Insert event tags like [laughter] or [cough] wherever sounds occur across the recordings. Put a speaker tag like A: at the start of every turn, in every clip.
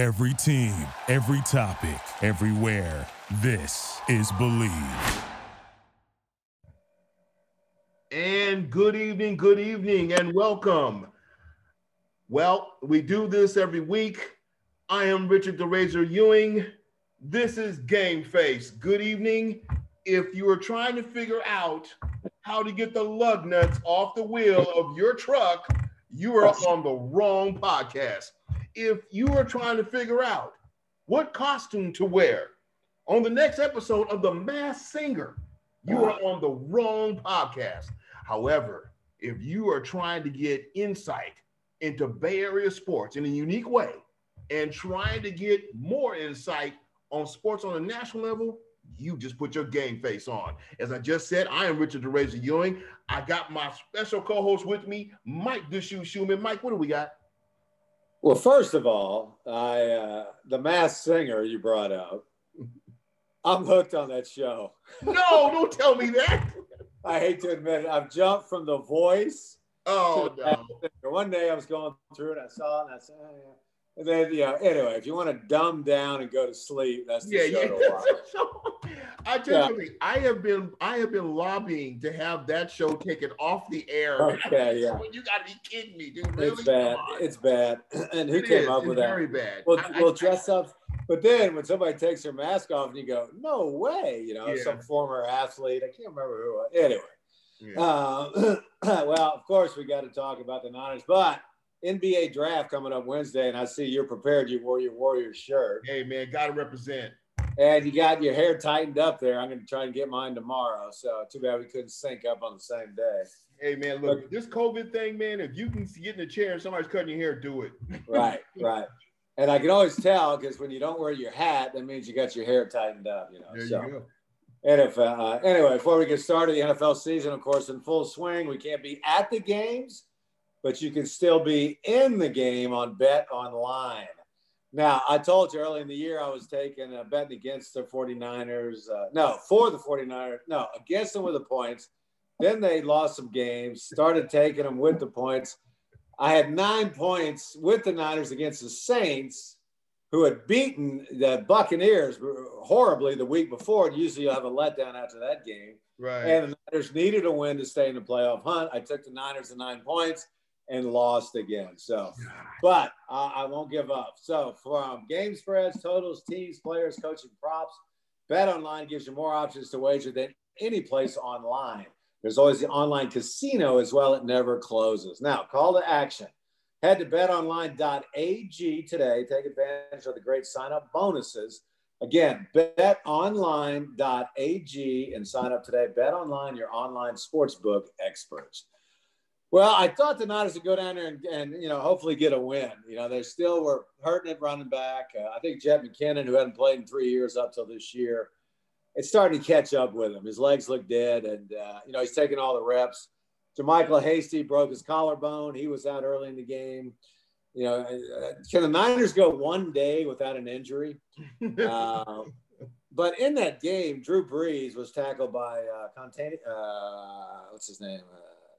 A: Every team, every topic, everywhere. This is Believe.
B: And good evening, good evening, and welcome. Well, we do this every week. I am Richard the Razor Ewing. This is Game Face. Good evening. If you are trying to figure out how to get the lug nuts off the wheel of your truck, you are on the wrong podcast. If you are trying to figure out what costume to wear on the next episode of The Masked Singer, you are on the wrong podcast. However, if you are trying to get insight into Bay Area sports in a unique way and trying to get more insight on sports on a national level, you just put your game face on. As I just said, I am Richard DeRazor Ewing. I got my special co-host with me, Mike Deshoe Schumann. Mike, what do we got?
C: Well, first of all, I uh, the Masked Singer you brought up. I'm hooked on that show. [laughs]
B: No, don't tell me that.
C: I hate to admit it. I've jumped from The Voice.
B: Oh no!
C: One day I was going through it, I saw it, and I said, oh, yeah. And then, yeah. Anyway, if you want to dumb down and go to sleep, that's the
B: Yeah,
C: show
B: yeah.
C: to watch.
B: I tell you, I have been I have been lobbying to have that show taken off the air.
C: Okay, [laughs] yeah.
B: you gotta be kidding me, dude. Really?
C: It's bad. It's [clears throat] bad. And who
B: It
C: came
B: is.
C: up
B: It's
C: with that?
B: Very bad.
C: We'll,
B: I- I-
C: we'll dress up. But then when somebody takes their mask off and you go, no way, you know,
B: Yeah.
C: some former athlete, I can't remember who. Anyway,
B: Yeah.
C: Uh, [clears throat] well, of course, we got to talk about the Niners, but NBA draft coming up Wednesday, and I see you're prepared. You wore your Warriors shirt,
B: hey man, gotta represent.
C: And you got your hair tightened up there. I'm going to try and get mine tomorrow. So too bad we couldn't sync up on the same day.
B: Hey man, look, this COVID thing, man. If you can get in the chair and somebody's cutting your hair, do it. [laughs]
C: Right, right. And I can always tell because when you don't wear your hat, that means you got your hair tightened up. You know.
B: There
C: so.
B: you go.
C: And if uh, anyway, before we get started, the NFL season, of course, in full swing. We can't be at the games, but you can still be in the game on Bet Online. Now, I told you early in the year I was taking a betting against the 49ers. Uh, no, for the 49ers. No, against them with the points. Then they lost some games, started taking them with the points. I had nine points with the Niners against the Saints who had beaten the Buccaneers horribly the week before. And usually you'll have a letdown after that game.
B: Right.
C: And the Niners needed a win to stay in the playoff hunt. I took the Niners to nine points and lost again. So, but uh, I won't give up. So, from game spreads, totals, teams, players, coaching, props, Bet Online gives you more options to wager than any place online. There's always the online casino as well. It never closes. Now, call to action. Head to betonline.ag today. Take advantage of the great sign up bonuses. Again, betonline.ag and sign up today. Bet online, your online sportsbook experts. Well, I thought the Niners would go down there and, and, you know, hopefully get a win. You know, they still were hurting it running back. Uh, I think Jerick McKinnon, who hadn't played in three years up till this year, it's starting to catch up with him. His legs look dead, and, uh, you know, he's taking all the reps. JaMycal Hasty broke his collarbone. He was out early in the game. You know, uh, can the Niners go one day without an injury? Uh, [laughs] but in that game, Drew Brees was tackled by uh, Contav- uh what's his name?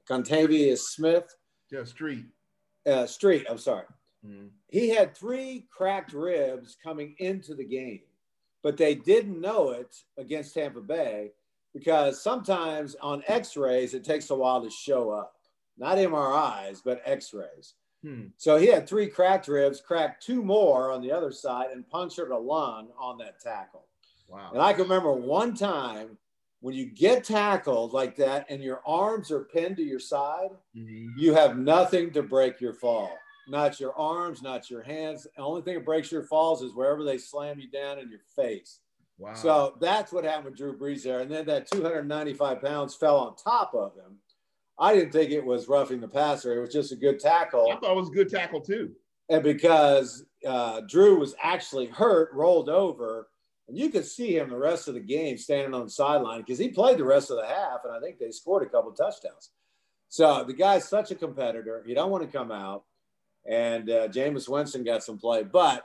C: Kentavius Smith
B: yeah, street.
C: uh, Street. I'm sorry. He had three cracked ribs coming into the game, but they didn't know it against Tampa Bay because sometimes on X-rays it takes a while to show up. Not MRIs, but X-rays.
B: Hmm.
C: So he had three cracked ribs, cracked two more on the other side, and punctured a lung on that tackle.
B: Wow.
C: And I can remember one time when you get tackled like that and your arms are pinned to your side,
B: Mhm.
C: you have nothing to break your fall. Not your arms, not your hands. The only thing that breaks your falls is wherever they slam you down in your face.
B: Wow.
C: So that's what happened with Drew Brees there. And then that 295 pounds fell on top of him. I didn't think it was roughing the passer. It was just a good tackle.
B: I thought it was a good tackle too.
C: And because uh, Drew was actually hurt, rolled over, and you could see him the rest of the game standing on the sideline because he played the rest of the half, and I think they scored a couple touchdowns. So the guy's such a competitor. He don't want to come out. And uh, Jameis Winston got some play, but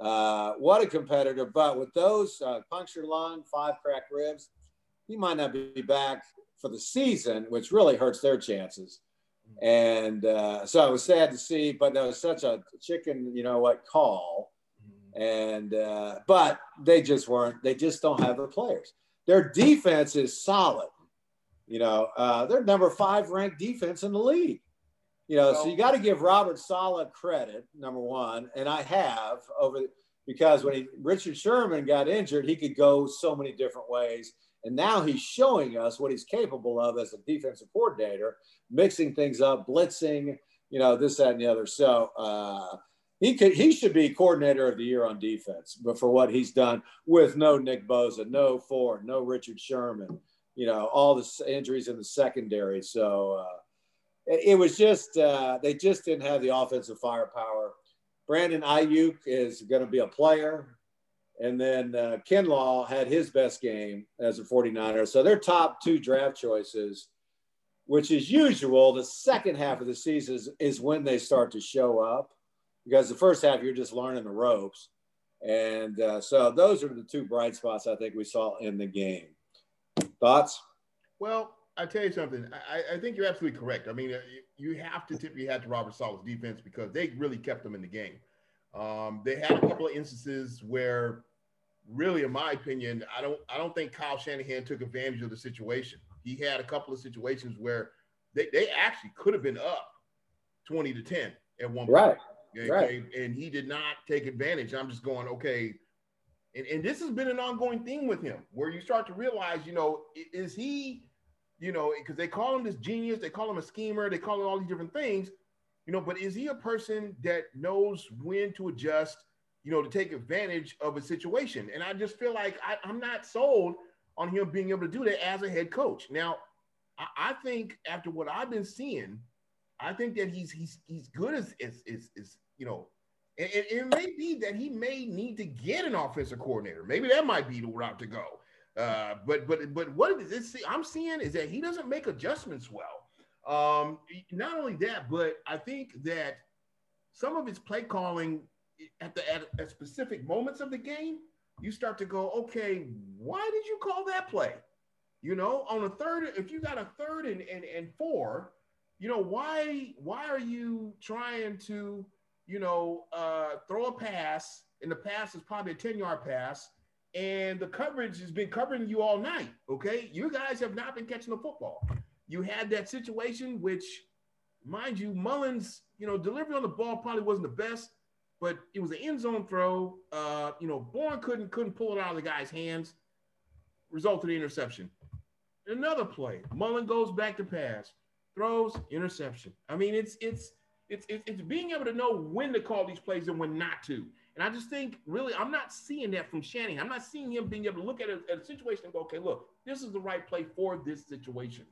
C: uh, what a competitor! But with those uh, punctured lung, five cracked ribs, he might not be back for the season, which really hurts their chances. And uh, so I was sad to see, but that was such a chicken, you know what, call And uh, but they just weren't. They just don't have the players. Their defense is solid. You know, uh, they're number five ranked defense in the league. You know, so you got to give Robert Saleh credit, number one, and I have over because when he, Richard Sherman got injured, he could go so many different ways. And now he's showing us what he's capable of as a defensive coordinator, mixing things up, blitzing, you know, this, that, and the other. So uh, he could he should be coordinator of the year on defense, but for what he's done with no Nick Bosa, no Ford, no Richard Sherman, you know, all the injuries in the secondary. So uh, it, it, was just uh, they just didn't have the offensive firepower. Brandon Aiyuk is going to be a player. And then uh, Kinlaw had his best game as a 49er. So their top two draft choices, which is usual, the second half of the season is, is when they start to show up because the first half you're just learning the ropes. And uh, so those are the two bright spots I think we saw in the game. Thoughts?
B: Well, I tell you something. I, I, think you're absolutely correct. I mean, uh, you have to tip your hat to Robert Saleh's defense because they really kept them in the game. Um, they had a couple of instances where, really, in my opinion, I don't I don't think Kyle Shanahan took advantage of the situation. He had a couple of situations where they, they actually could have been up 20 to 10 at one point.
C: Right.
B: Okay?
C: right.
B: And he did not take advantage. I'm just going, okay. And, and this has been an ongoing thing with him where you start to realize, you know, is he, you know, because they call him this genius, they call him a schemer, they call him all these different things you know, but is he a person that knows when to adjust, you know, to take advantage of a situation? And I just feel like I, am not sold on him being able to do that as a head coach. Now, I, I think after what I've been seeing, I think that he's he's he's good as is is, is you know, and, and it may be that he may need to get an offensive coordinator. Maybe that might be the route to go. Uh, but but but what is this I'm seeing is that he doesn't make adjustments well. Um, not only that, but I think that some of his play calling at the at, at specific moments of the game, you start to go, okay, why did you call that play? You know, on a third, if you got a third and, and, and four, you know, why why are you trying to, you know, uh, throw a pass and the pass is probably a 10 yard pass and the coverage has been covering you all night. Okay. You guys have not been catching the football. You had that situation, which, mind you, Mullens, you know, delivery on the ball probably wasn't the best, but it was an end zone throw. Uh, you know, Bourne couldn't couldn't pull it out of the guy's hands, resulted in interception. Another play, Mullen goes back to pass, throws interception. I mean, it's it's it's it's being able to know when to call these plays and when not to. And I just think, really, I'm not seeing that from Shannon. I'm not seeing him being able to look at a, at a situation and go, okay, look, this is the right play for this situation.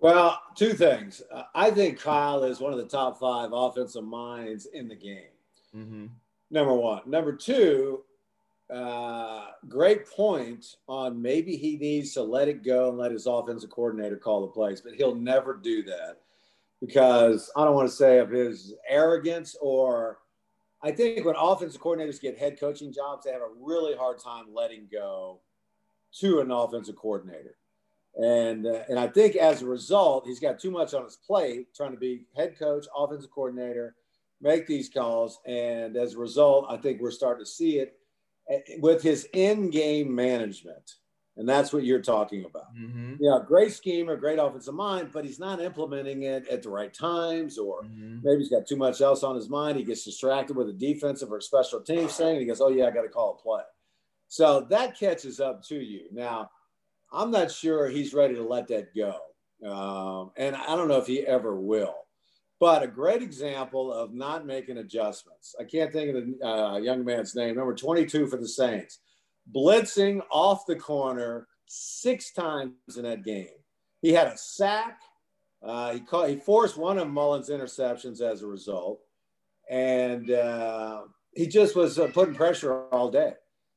C: Well, two things. Uh, I think Kyle is one of the top five offensive minds in the game. Mm-hmm. Number one. Number two, uh, great point on maybe he needs to let it go and let his offensive coordinator call the plays, but he'll never do that because I don't want to say of his arrogance or I think when offensive coordinators get head coaching jobs, they have a really hard time letting go to an offensive coordinator. And uh, and I think as a result, he's got too much on his plate, trying to be head coach, offensive coordinator, make these calls, and as a result, I think we're starting to see it eh, with his in-game management, and that's what you're talking about. Mm-hmm. Yeah, great scheme or great offensive mind, but he's not implementing it at the right times, or mm-hmm. maybe he's got too much else on his mind. He gets distracted with a defensive or special team thing, he goes, "Oh yeah, I got to call a play." So that catches up to you now I'm not sure he's ready to let that go. Um, and I don't know if he ever will. But a great example of not making adjustments. I can't think of the uh, young man's name, number 22 for the Saints, blitzing off the corner six times in that game. He had a sack. Uh, he, caught, he forced one of Mullens' interceptions as a result. And uh, he just was uh, putting pressure all day.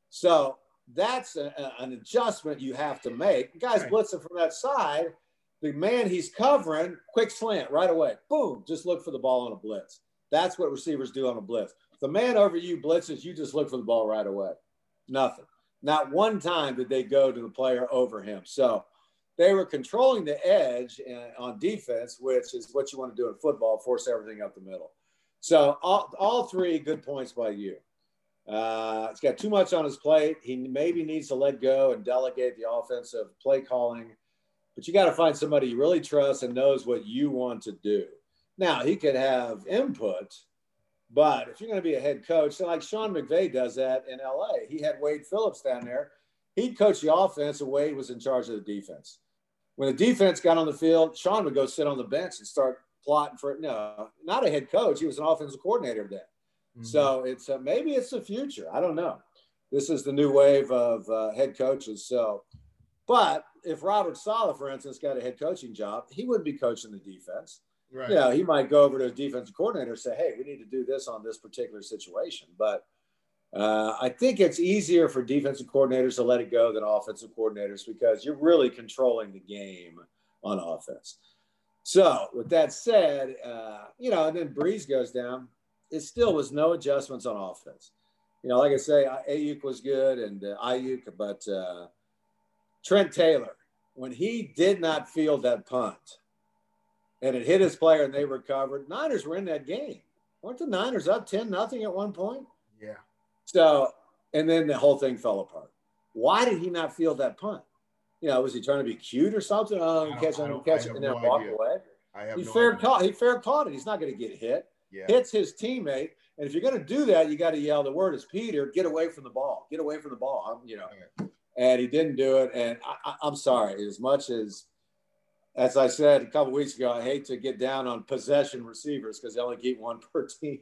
C: So that's a, a, an adjustment you have to make. Guys right. blitzing from that side, the man he's covering, quick slant right away. Boom, just look for the ball on a blitz. That's what receivers do on a blitz. If the man over you blitzes, you just look for the ball right away. Nothing. Not one time did they go to the player over him. So they were controlling the edge on defense, which is what you want to do in football, force everything up the middle. So all, all three good points by you. Uh, he's got too much on his plate. He maybe needs to let go and delegate the offensive play calling, but you got to find somebody you really trust and knows what you want to do. Now he could have input, but if you're going to be a head coach, so like Sean McVay does that in LA, he had Wade Phillips down there. He'd coach the offense, and Wade was in charge of the defense. When the defense got on the field, Sean would go sit on the bench and start plotting for it. No, not a head coach. He was an offensive coordinator then. Mm-hmm. So it's uh, maybe it's the future. I don't know. This is the new wave of uh, head coaches. So, but if Robert Saleh, for instance, got a head coaching job, he wouldn't be coaching the defense. Right. You know, he might go over to his defensive coordinator and say, "Hey, we need to do this on this particular situation." But uh, I think it's easier for defensive coordinators to let it go than offensive coordinators because you're really controlling the game on offense. So, with that said, uh, you know, and then Brees goes down it still was no adjustments on offense. You know, like I say, Aiyuk was good and uh, Aiyuk, but uh, Trent Taylor, when he did not field that punt and it hit his player and they recovered, Niners were in that game. Weren't the Niners up 10 nothing at one point?
B: Yeah.
C: So, and then the whole thing fell apart. Why did he not field that punt? You know, was he trying to be cute or something? Oh, catch him, catch it, and then no walk idea. away. he no fair caught. He fair caught it. He's not going to get hit yeah. hits his teammate. And if you're going to do that, you got to yell. The word is Peter. Get away from the ball. Get away from the ball. I'm, you know, and he didn't do it. And I, am sorry. As much as, as I said a couple weeks ago, I hate to get down on possession receivers because they only keep one per [laughs] team.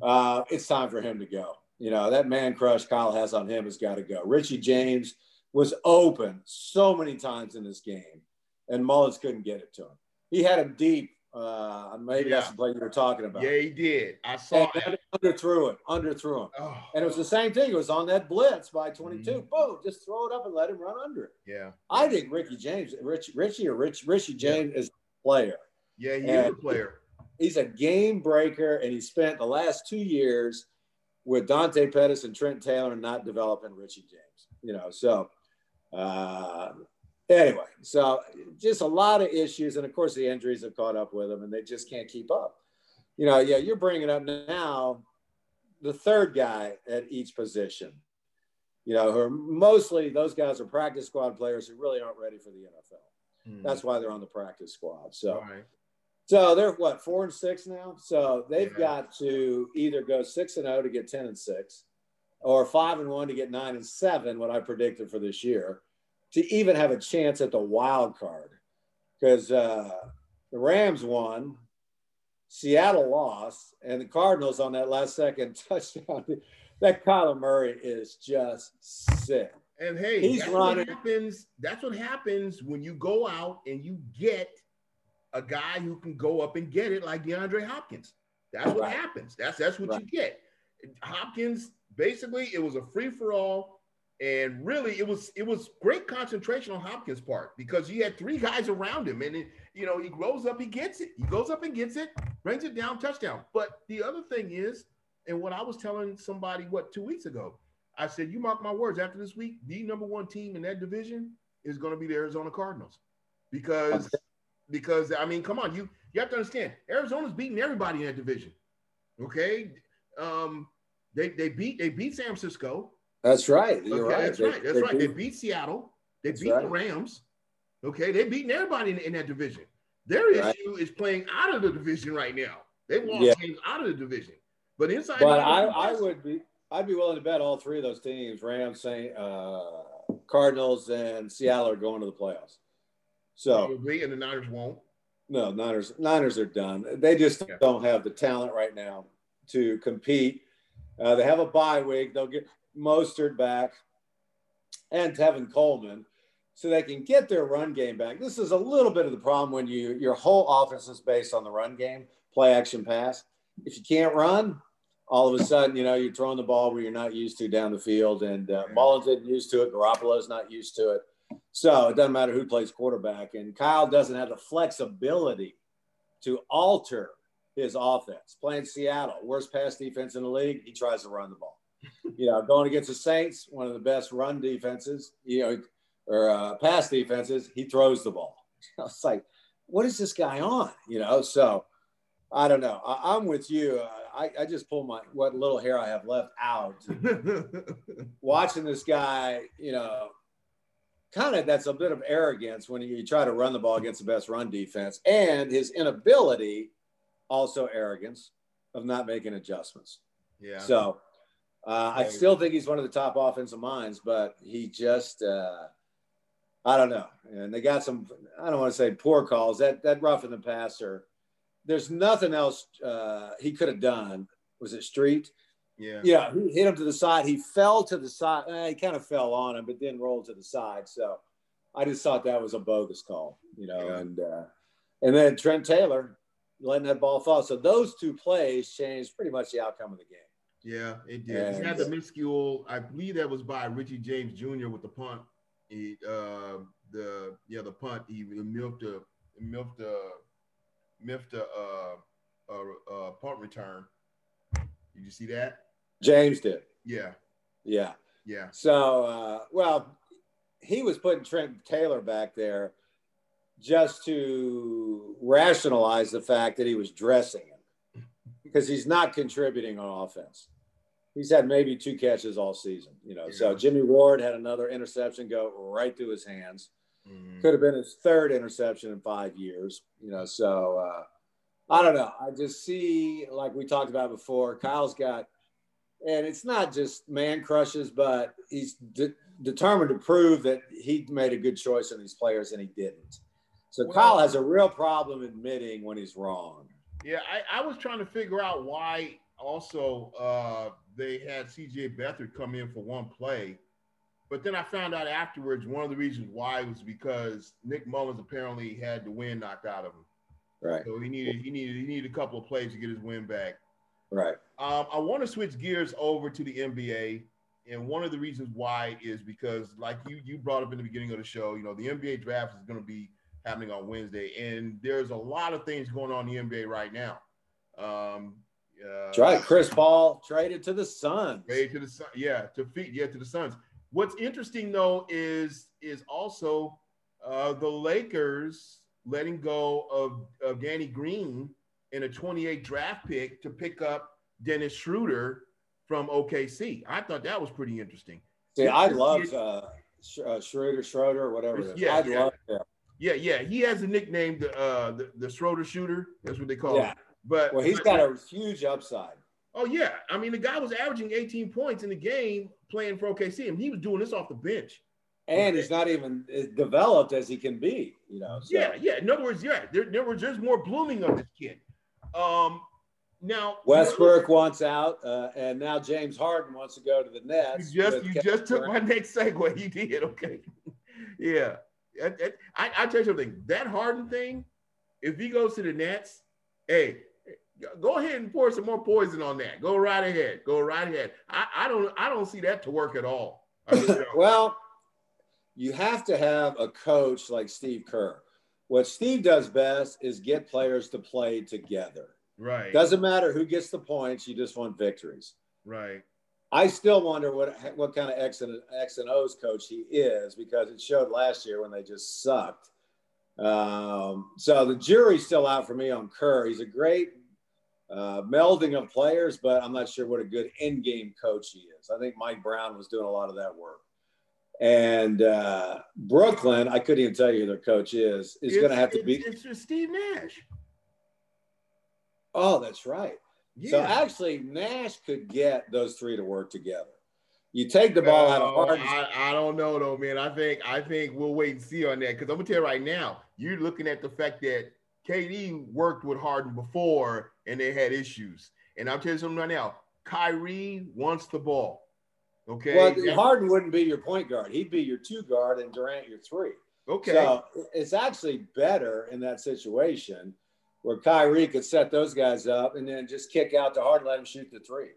C: Uh, it's time for him to go. You know that man crush Kyle has on him has got to go. Richie James was open so many times in this game, and Mullens couldn't get it to him. He had him deep uh, maybe yeah. that's the play you were talking about.
B: Yeah, he did. I saw
C: and Underthrew it. Underthrew him. Oh. And it was the same thing. It was on that blitz by 22. Mm-hmm. Boom, just throw it up and let him run under it.
B: Yeah.
C: I think Ricky James, Rich, Richie or Rich, Richie James yeah. is a player.
B: Yeah, he and is a player.
C: He's a game breaker, and he spent the last two years with Dante Pettis and Trent Taylor and not developing Richie James. You know, so uh, Anyway, so just a lot of issues. And of course, the injuries have caught up with them and they just can't keep up. You know, yeah, you're bringing up now the third guy at each position, you know, who are mostly those guys are practice squad players who really aren't ready for the NFL. Mm. That's why they're on the practice squad. So, right. so they're what, four and six now? So they've yeah. got to either go six and 0 to get 10 and six or five and one to get nine and seven, what I predicted for this year to even have a chance at the wild card because uh, the Rams won, Seattle lost, and the Cardinals on that last second [laughs] touchdown. that Kyler Murray is just sick.
B: And hey, he's that's running. What happens, that's what happens when you go out and you get a guy who can go up and get it like DeAndre Hopkins. That's what right. happens. That's that's what right. you get. Hopkins basically it was a free for all and really it was it was great concentration on Hopkins' part because he had three guys around him, and it, you know he grows up, he gets it, he goes up and gets it, brings it down, touchdown. But the other thing is, and what I was telling somebody what two weeks ago, I said, you mark my words, after this week, the number one team in that division is going to be the Arizona Cardinals, because because I mean, come on, you you have to understand, Arizona's beating everybody in that division. Okay, um, they they beat they beat San Francisco.
C: That's right. You're
B: okay,
C: right.
B: That's they, right. That's they right. Beat, they beat Seattle. They beat right. the Rams. Okay, they beating everybody in, in that division. Their right. issue is playing out of the division right now. They want yeah. games out of the division, but inside.
C: But I, I would be, I'd be willing to bet all three of those teams, Rams, Saint, uh, Cardinals, and Seattle, are going to the playoffs. So
B: agree, and the Niners won't.
C: No, Niners, Niners are done. They just yeah. don't have the talent right now to compete. Uh, they have a bye week. They'll get Mostert back and Tevin Coleman so they can get their run game back. This is a little bit of the problem when you your whole offense is based on the run game, play action pass. If you can't run, all of a sudden, you know, you're throwing the ball where you're not used to down the field. And uh, Mullens isn't used to it. Garoppolo's not used to it. So it doesn't matter who plays quarterback. And Kyle doesn't have the flexibility to alter his offense. Playing Seattle, worst pass defense in the league, he tries to run the ball you know, going against the Saints, one of the best run defenses, you know, or uh, pass defenses, he throws the ball. [laughs] I was like, what is this guy on? You know, so I don't know. I, am with you. I, I just pull my what little hair I have left out. [laughs] Watching this guy, you know, kind of that's a bit of arrogance when you try to run the ball against the best run defense, and his inability, also arrogance of not making adjustments.
B: Yeah.
C: So uh, I still think he's one of the top offensive minds, but he just, uh, I don't know. And they got some, I don't want to say poor calls. That that rough in the passer. There's nothing else uh, he could have done. Was it Street?
B: Yeah.
C: Yeah. He hit him to the side. He fell to the side. Eh, he kind of fell on him, but then rolled to the side. So I just thought that was a bogus call, you know. Yeah. And uh, and then Trent Taylor letting that ball fall. So those two plays changed pretty much the outcome of the game.
B: Yeah, it did. And, he had the miscule. I believe that was by Richie James Jr. with the punt. He, uh, the yeah, the punt. He milked a milked a milked a, uh, a, a punt return. Did you see that?
C: James did.
B: Yeah.
C: Yeah.
B: Yeah.
C: So, uh, well, he was putting Trent Taylor back there just to rationalize the fact that he was dressing him because he's not contributing on offense. He's had maybe two catches all season, you know. Yeah. So Jimmy Ward had another interception go right through his hands. Mm-hmm. Could have been his third interception in five years, you know. So uh, I don't know. I just see, like we talked about before, Kyle's got, and it's not just man crushes, but he's de- determined to prove that he made a good choice in these players and he didn't. So well, Kyle has a real problem admitting when he's wrong.
B: Yeah, I, I was trying to figure out why also uh, they had CJ Beathard come in for one play. But then I found out afterwards one of the reasons why was because Nick Mullens apparently had the wind knocked out of him.
C: Right.
B: So he needed he needed he needed a couple of plays to get his win back.
C: Right.
B: Um, I want to switch gears over to the NBA, and one of the reasons why is because, like you you brought up in the beginning of the show, you know, the NBA draft is going to be happening on Wednesday, and there's a lot of things going on in the NBA right now. Um,
C: uh, That's right. Chris Paul traded to the Suns.
B: Traded to the Sun. Yeah, to feet. Yeah, to the Suns. What's interesting though is is also uh, the Lakers letting go of, of Danny Green in a 28 draft pick to pick up Dennis Schroeder from OKC. I thought that was pretty interesting.
C: See, I love uh, uh, Schroeder, Schroeder, whatever.
B: Yeah, yeah. love him. Yeah, yeah. He has a nickname, the uh, the, the Schroeder Shooter. That's what they call yeah. him. But
C: well, he's got a huge upside.
B: Oh yeah, I mean the guy was averaging 18 points in the game playing for OKC, and he was doing this off the bench.
C: And he's not even as developed as he can be, you know.
B: So. Yeah, yeah. In other words, yeah, there, there was there's more blooming of this kid. Um, now
C: Westbrook wants out, uh, and now James Harden wants to go to the Nets.
B: You just you Kevin just took my next segue. [laughs] You did okay. yeah, I, I, I tell you something. That Harden thing, if he goes to the Nets, hey, go ahead and pour some more poison on that. Go right ahead. Go right ahead. I, I don't I don't see that to work at all. [laughs]
C: well, you have to have a coach like Steve Kerr. What Steve does best is get players to play together.
B: Right.
C: Doesn't matter who gets the points, you just want victories.
B: Right.
C: I still wonder what what kind of X and X and O's coach he is because it showed last year when they just sucked. Um, so the jury's still out for me on Kerr. He's a great uh, melding of players, but I'm not sure what a good end game coach he is. I think Mike Brown was doing a lot of that work. And uh, Brooklyn, I couldn't even tell you who their coach is, is going to have to be.
B: It's, Steve Nash.
C: Oh, that's right. Yeah. So actually, Nash could get those three to work together. You take the ball out of Harden.
B: I, I, don't know though, man. I think I think we'll wait and see on that because I'm gonna tell you right now. You're looking at the fact that KD worked with Harden before and they had issues, and I'll tell you something right now. Kyrie wants the ball. Okay.
C: Well, Harden wouldn't be your point guard. He'd be your two guard, and Durant your three.
B: Okay.
C: So it's actually better in that situation where Kyrie could set those guys up and then just kick out to Harden, let him shoot the three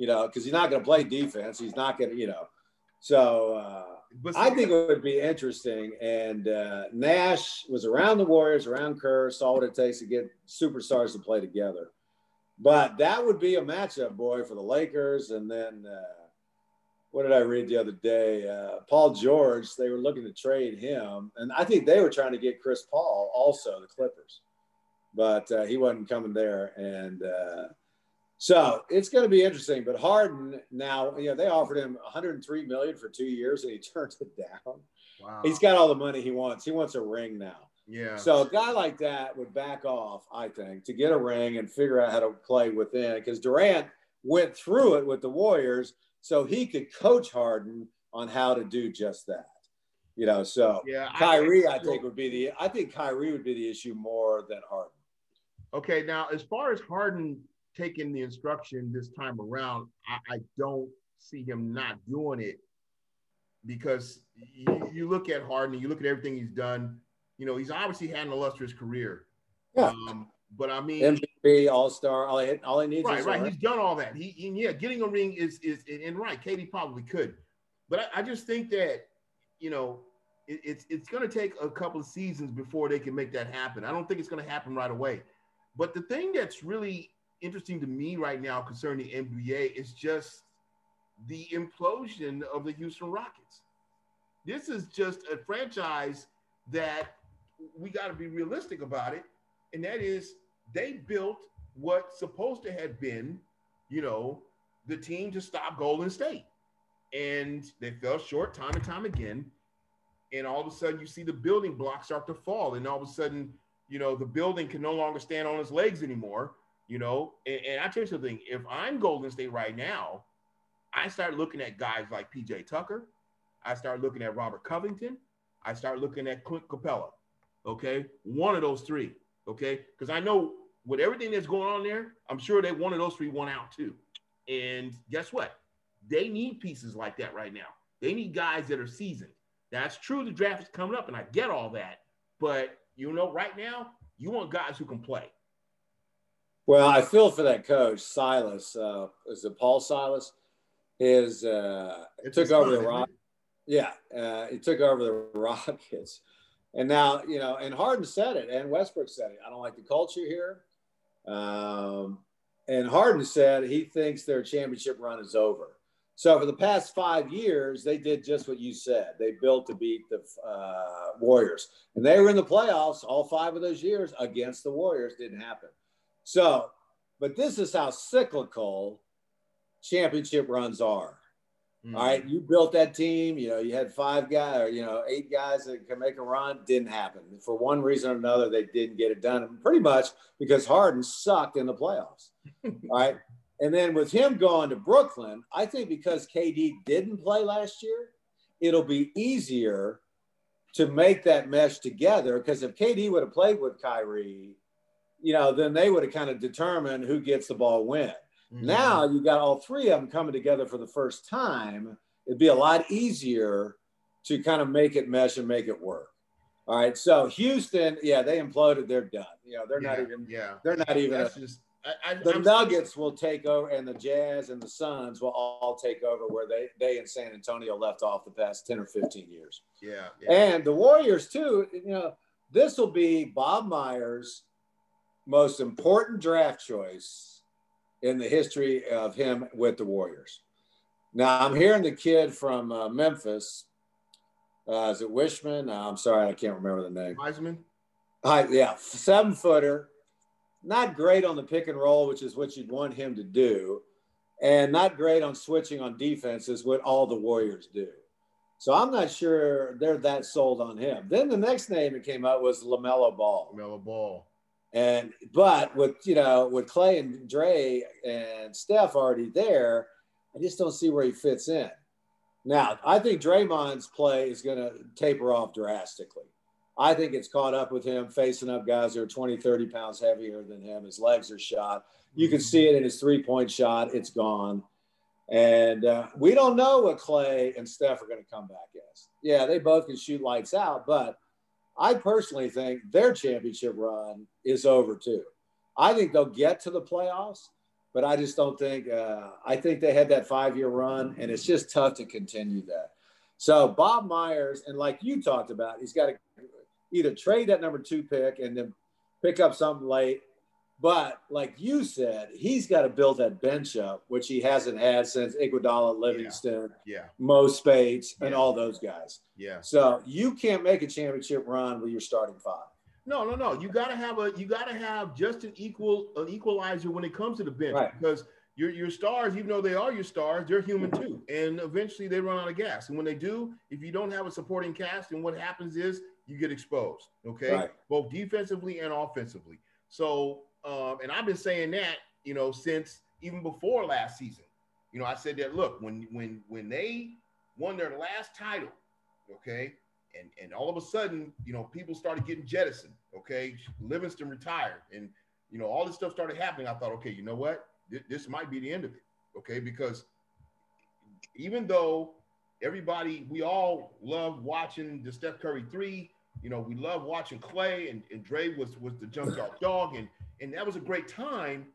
C: you know, because he's not going to play defense. He's not going to, you know. So uh, I think it would be interesting. And uh, Nash was around the Warriors, around Kerr, saw what it takes to get superstars to play together. But that would be a matchup, boy, for the Lakers. And then uh, what did I read the other day? Uh, Paul George, they were looking to trade him. And I think they were trying to get Chris Paul also, the Clippers. but uh, he wasn't coming there. And uh, so it's going to be interesting. But Harden now, you know, they offered him 103 million for two years, and he [laughs] turned it down. Wow. He's got all the money he wants. He wants a ring now.
B: Yeah.
C: So a guy like that would back off, I think, to get a ring and figure out how to play within. Because Durant went through it with the Warriors, so he could coach Harden on how to do just that. You know, so yeah, Kyrie, I, I think would be the. I think Kyrie would be the issue more than Harden.
B: Okay, now as far as Harden taking the instruction this time around, I, I don't see him not doing it because you, you, look at Harden, you look at everything he's done. You know, he's obviously had an illustrious career.
C: Yeah. Um,
B: but I mean,
C: MVP, All Star, all he all he needs.
B: Right, right. He's done all that. He, and yeah, getting a ring is is and right. KD probably could, but I, I just think that you know it, it's it's going to take a couple of seasons before they can make that happen. I don't think it's going to happen right away. But the thing that's really interesting to me right now concerning the NBA is just the implosion of the Houston Rockets. This is just a franchise that we got to be realistic about it. And that is they built what's supposed to have been, you know, the team to stop Golden State. And they fell short time and time again. And all of a sudden, you see the building blocks start to fall. And all of a sudden, you know, the building can no longer stand on its legs anymore, you know. And, and I tell you something, if I'm Golden State right now, I start looking at guys like PJ Tucker. I start looking at Robert Covington. I start looking at Clint Capela. Okay. One of those three. Okay. Because I know with everything that's going on there, I'm sure that one of those three won out too. And guess what? They need pieces like that right now. They need guys that are seasoned. That's true. The draft is coming up, and I get all that. But you know, right now, you want guys who can play.
C: Well, I feel for that coach, Silas. Uh, is it Paul Silas? Is uh, it took over the Rock. Yeah, uh, he took over the [laughs] Rockets, and now you know. And Harden said it, and Westbrook said it. I don't like the culture here. Um, and Harden said he thinks their championship run is over. So for the past five years, they did just what you said. They built to beat the uh, Warriors, and they were in the playoffs all five of those years against the Warriors. Didn't happen. So, but this is how cyclical championship runs are. Mm-hmm. All right, you built that team. You know, you had five guys or you know eight guys that can make a run. Didn't happen for one reason or another. They didn't get it done. Pretty much because Harden sucked in the playoffs. [laughs] all right, and then with him going to Brooklyn, I think because KD didn't play last year, it'll be easier to make that mesh together. Because if KD would have played with Kyrie, you know, then they would have kind of determined who gets the ball when. Mm-hmm. Now you got all three of them coming together for the first time. It'd be a lot easier to kind of make it mesh and make it work. All right. So Houston, yeah, they imploded. They're done. You know, they're yeah, not even. Yeah. They're not even. A, just I, I, the I'm Nuggets will take over, and the Jazz and the Suns will all take over where they they in San Antonio left off the past ten or fifteen years.
B: Yeah, yeah.
C: and the Warriors too. You know, this will be Bob Myers' most important draft choice in the history of him with the Warriors. Now I'm hearing the kid from uh, Memphis. Uh, is it Wishman? Uh, I'm sorry, I can't remember the name.
B: Wiseman.
C: Hi, yeah, seven footer not great on the pick and roll, which is what you'd want him to do, and not great on switching on defense is what all the Warriors do. So I'm not sure they're that sold on him. Then the next name that came up was LaMelo Ball.
B: LaMelo Ball.
C: And but with you know with Clay and Dre and Steph already there, I just don't see where he fits in. Now I think Draymond's play is going to taper off drastically. I think it's caught up with him facing up guys that are 20, 30 pounds heavier than him. His legs are shot. You can see it in his three point shot. It's gone. And uh, we don't know what Clay and Steph are going to come back as. Yeah, they both can shoot lights out, but I personally think their championship run is over too. I think they'll get to the playoffs, but I just don't think, uh, I think they had that five year run, and it's just tough to continue that. So Bob Myers, and like you talked about, he's got to either trade that number two pick and then pick up something late. But like you said, he's got to build that bench up, which he hasn't had since Iguodala, Livingston,
B: yeah, yeah.
C: Mo Speights, and all those guys.
B: Yeah.
C: So you can't make a championship run with your starting five.
B: No, no, no. You gotta have a you gotta have just an equal an equalizer when it comes to the bench
C: Right.
B: because your your stars, even though they are your stars, they're human too, and eventually they run out of gas. And when they do, if you don't have a supporting cast, then what happens is you get exposed. Okay,
C: Right.
B: both defensively and offensively. So, um, and I've been saying that you know since even before last season. You know, I said that look when when when they won their last title, okay, and and all of a sudden, you know, people started getting jettisoned. Okay, Livingston retired, and you know, all this stuff started happening. I thought, okay, you know what, Th- this might be the end of it. Okay, because even though everybody, we all love watching the Steph Curry three. You know, we love watching Clay, and, and Dre was was the jump shot dog, and and that was a great time.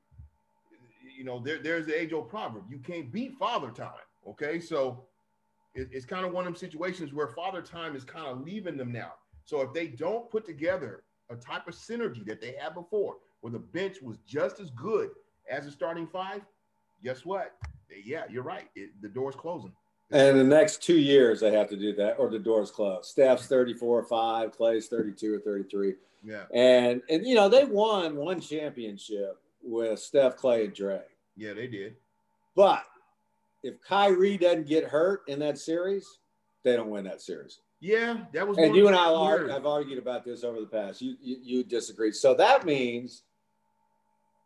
B: You know, there, there's the age old proverb: you can't beat father time. Okay, so it, it's kind of one of them situations where father time is kind of leaving them now. So if they don't put together a type of synergy that they had before, where the bench was just as good as the starting five, guess what? Yeah, you're right. It, the door's closing.
C: And the next two years, they have to do that, or the door's closed. Steph's 34 or 5, Clay's 32 or 33.
B: Yeah,
C: And, and you know, they won one championship with Steph, Clay, and Dre.
B: yeah, they did.
C: But if Kyrie doesn't get hurt in that series, they don't win that series.
B: Yeah, that was.
C: And you and I are, have argued about this over the past. You, you you disagree. So that means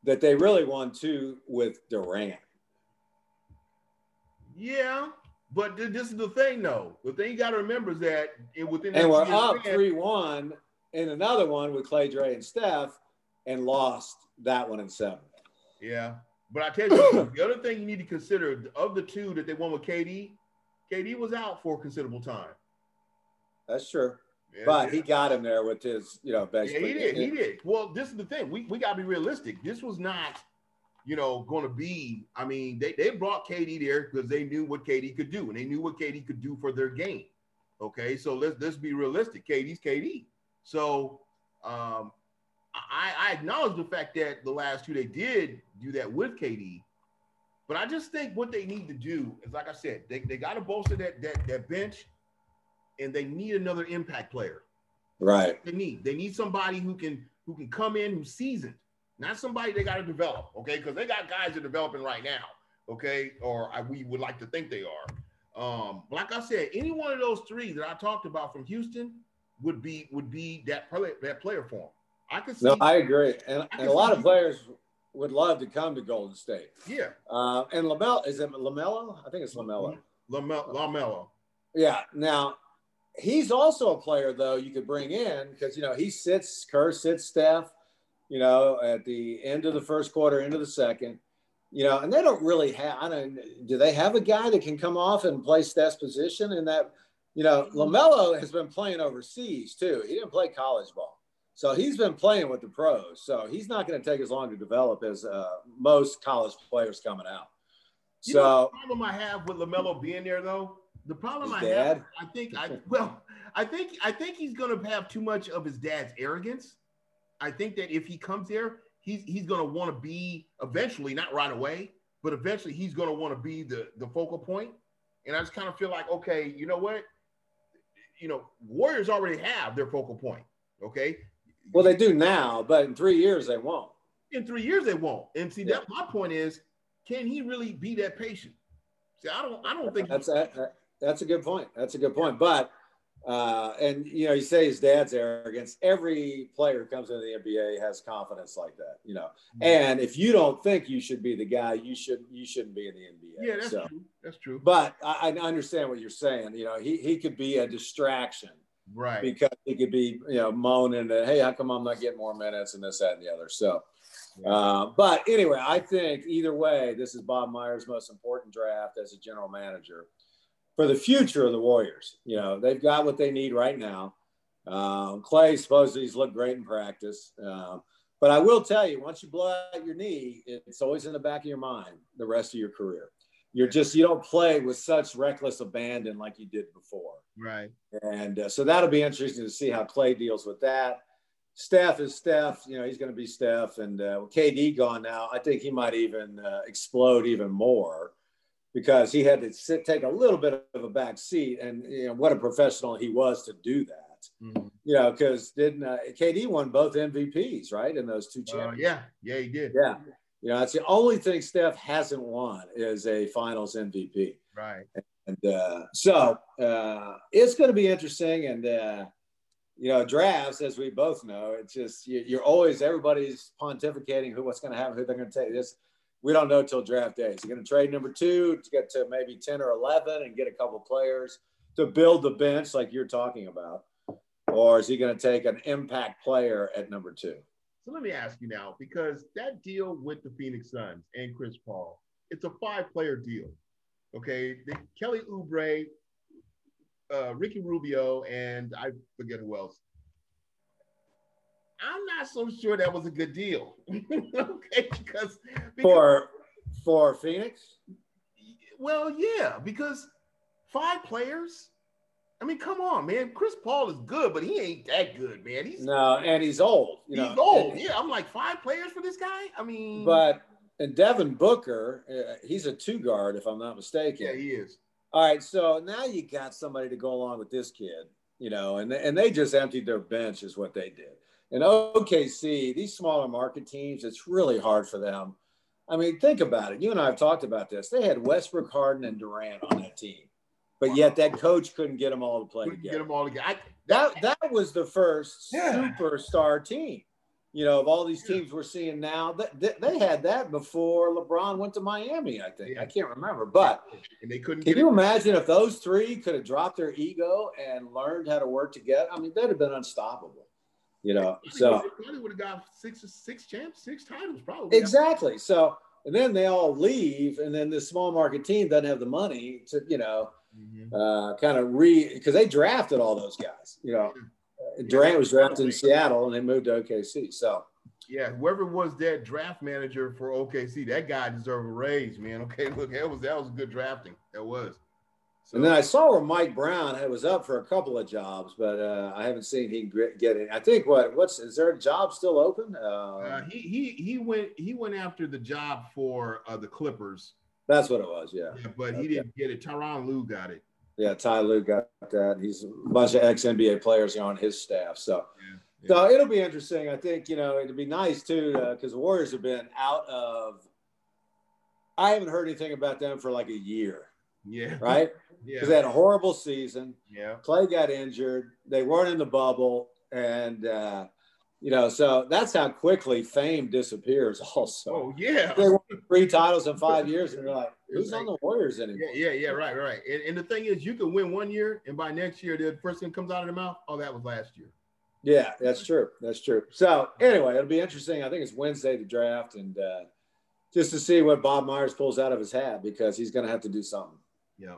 C: that they really won two with Durant.
B: Yeah, but th- this is the thing, though. The thing you got to remember is that it, within
C: And
B: that
C: we're up three one in another one with Clay, Dre, and Steph, and lost that one in seven.
B: Yeah, but I tell you, the other thing you need to consider of the two that they won with KD, KD was out for a considerable time.
C: That's true.
B: Yeah,
C: But
B: yeah.
C: he got him there with his, you know,
B: Yeah,
C: basically.
B: he did. He did. Well, this is the thing. We, we got to be realistic. This was not, you know, going to be. I mean, they, they brought KD there because they knew what KD could do, and they knew what KD could do for their game. Okay, so let's let's be realistic. KD's KD. So um, I, I acknowledge the fact that the last two they did do that with KD, but I just think what they need to do is, like I said, they, they got to bolster that that that bench, and they need another impact player
C: Right.
B: they need. They need somebody who can who can come in who's seasoned, not somebody they got to develop. Okay, because they got guys they're developing right now. Okay, or I, we would like to think they are. Um, like I said, any one of those three that I talked about from Houston would be would be that player that player for 'em. I could see.
C: No, I agree. And,
B: I
C: and a lot of players would love to come to Golden State.
B: yeah,
C: Uh, and Lamelo, is it Lamelo? I think it's Lamelo.
B: Lamelo. Lamelo.
C: Yeah. Now, he's also a player though you could bring in because you know he sits Kerr sits Steph, you know, at the end of the first quarter, into the second, you know, and they don't really have. I don't. Do they have a guy that can come off and play Steph's position? And that, you know, Lamelo has been playing overseas too. He didn't play college ball, so he's been playing with the pros. So he's not going to take as long to develop as uh, most college players coming out.
B: You know
C: So
B: the problem I have with Lamelo being there though. The problem I
C: dad?
B: have, I think, I well, I think, I think he's gonna have too much of his dad's arrogance. I think that if he comes there, he's he's gonna want to be eventually, not right away, but eventually he's gonna want to be the the focal point. And I just kind of feel like, okay, you know what? You know, Warriors already have their focal point. Okay,
C: well, they do now, but in three years they won't.
B: in three years they won't. And see,
C: Yeah.
B: that my point is, can he really be that patient? See, I don't, I don't think
C: That's that, that's a good point. That's a good point. But uh, and you know, you say his dad's arrogance. Every player who comes into the NBA has confidence like that. You know, and if you don't think you should be the guy, you should you shouldn't be in the NBA.
B: Yeah, that's
C: So-
B: true. That's true.
C: But I, I understand what you're saying. You know, he he could be a distraction
B: Right.
C: because he could be you know moaning that hey, how come I'm not getting more minutes and this that and the other. So. Uh, but anyway, I think either way, this is Bob Myers' most important draft as a general manager for the future of the Warriors. You know, they've got what they need right now. Um, Clay supposedly he's looked great in practice. Um, but I will tell you, once you blow out your knee, it's always in the back of your mind the rest of your career. You're just, you don't play with such reckless abandon like you did before.
B: Right.
C: And uh, so that'll be interesting to see how Clay deals with that. Steph is Steph, you know, he's going to be Steph. And uh, with KD gone now, I think he might even uh, explode even more because he had to sit, take a little bit of a back seat. And, you know, what a professional he was to do that. Mm-hmm. You know, because didn't uh, KD won both MVPs right in those two championships?
B: Uh, yeah, yeah, he did.
C: Yeah, you know, that's the only thing Steph hasn't won is a Finals MVP.
B: Right.
C: And uh, so uh, it's going to be interesting, and uh, you know, drafts, as we both know, it's just you, are always everybody's pontificating who what's going to happen, who they're going to take. This we don't know till draft day. Is he going to trade number two to get to maybe ten or eleven and get a couple players to build the bench like you're talking about, or is he going to take an impact player at number two?
B: So let me ask you now, because that deal with the Phoenix Suns and Chris Paul, it's a five-player deal. Okay, the, Kelly Oubre, uh, Ricky Rubio, and I forget who else. I'm not so sure that was a good deal. [laughs] okay, because, because
C: for for Phoenix.
B: Well, yeah, because five players. I mean, come on, man. Chris Paul is good, but he ain't that good, man. He's
C: no, and he's old.
B: he's know. old. yeah, I'm like five players for this guy. I mean,
C: but and Devin Booker, uh, he's a two guard, if I'm not mistaken.
B: Yeah, he is.
C: All right, so now you got somebody to go along with this kid, you know, and and they just emptied their bench, is what they did. And OKC, these smaller market teams, it's really hard for them. I mean, think about it. You and I have talked about this. They had Westbrook, Harden, and Durant on that team, but yet that coach couldn't get them all to play couldn't together.
B: Get them all together. I,
C: that that was the first yeah. superstar team you know, of all these teams we're seeing now, that they, had that before LeBron went to Miami. I think yeah. I can't remember, but
B: and they couldn't.
C: Can you it. imagine if those three could have dropped their ego and learned how to work together? I mean, they'd have been unstoppable. You know, so
B: they probably would have got six, six champs, six titles, probably.
C: Exactly. So, and then they all leave, and then this small market team doesn't have the money to, you know, mm-hmm. uh, kind of re because they drafted all those guys. You know, Durant was drafted in Seattle and they moved to OKC. So
B: yeah, whoever was that draft manager for OKC, that guy deserved a raise, man. Okay, look, that was that was good drafting. That was.
C: So, and then I saw where Mike Brown was up for a couple of jobs, but uh, I haven't seen he get it. I think what what's is there a job still open?
B: Uh, uh, he he he went he went after the job for uh, the Clippers.
C: That's what it was, yeah.
B: yeah but okay. he didn't get it. Tyronn Lue got it.
C: Yeah, Ty Lue got that. He's a bunch of ex NBA players on his staff. So, yeah, yeah. so it'll be interesting. I think you know it'd be nice too because uh, the Warriors have been out of. I haven't heard anything about them for like a year.
B: Yeah.
C: Right. [laughs] Yeah. Because they had a horrible season.
B: Yeah.
C: Clay got injured. They weren't in the bubble, and uh, you know, so that's how quickly fame disappears. [laughs] Also,
B: oh yeah,
C: they won three titles in five [laughs] years, and they're like, who's on the Warriors anymore?
B: Yeah, yeah, yeah, right, right. And, and, the thing is, you can win one year, and by next year, the first thing comes out of their mouth, oh, that was last year.
C: Yeah, that's true. That's true. So anyway, it'll be interesting. I think it's Wednesday the draft, and uh, just to see what Bob Myers pulls out of his hat because he's going to have to do something.
B: Yeah.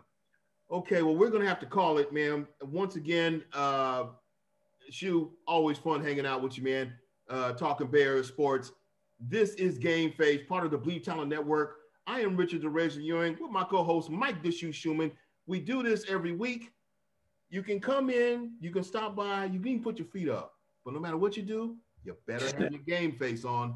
B: Okay. Well, we're going to have to call it, man. Once again, uh, Shu, always fun hanging out with you, man. Uh, talking Bears sports. This is Game Face, part of the Bleav Talent Network. I am Richard DeRazor Ewing with my co-host Mike Shu Schumann. We do this every week. You can come in, you can stop by, you can put your feet up. But no matter what you do, you better have your game face on.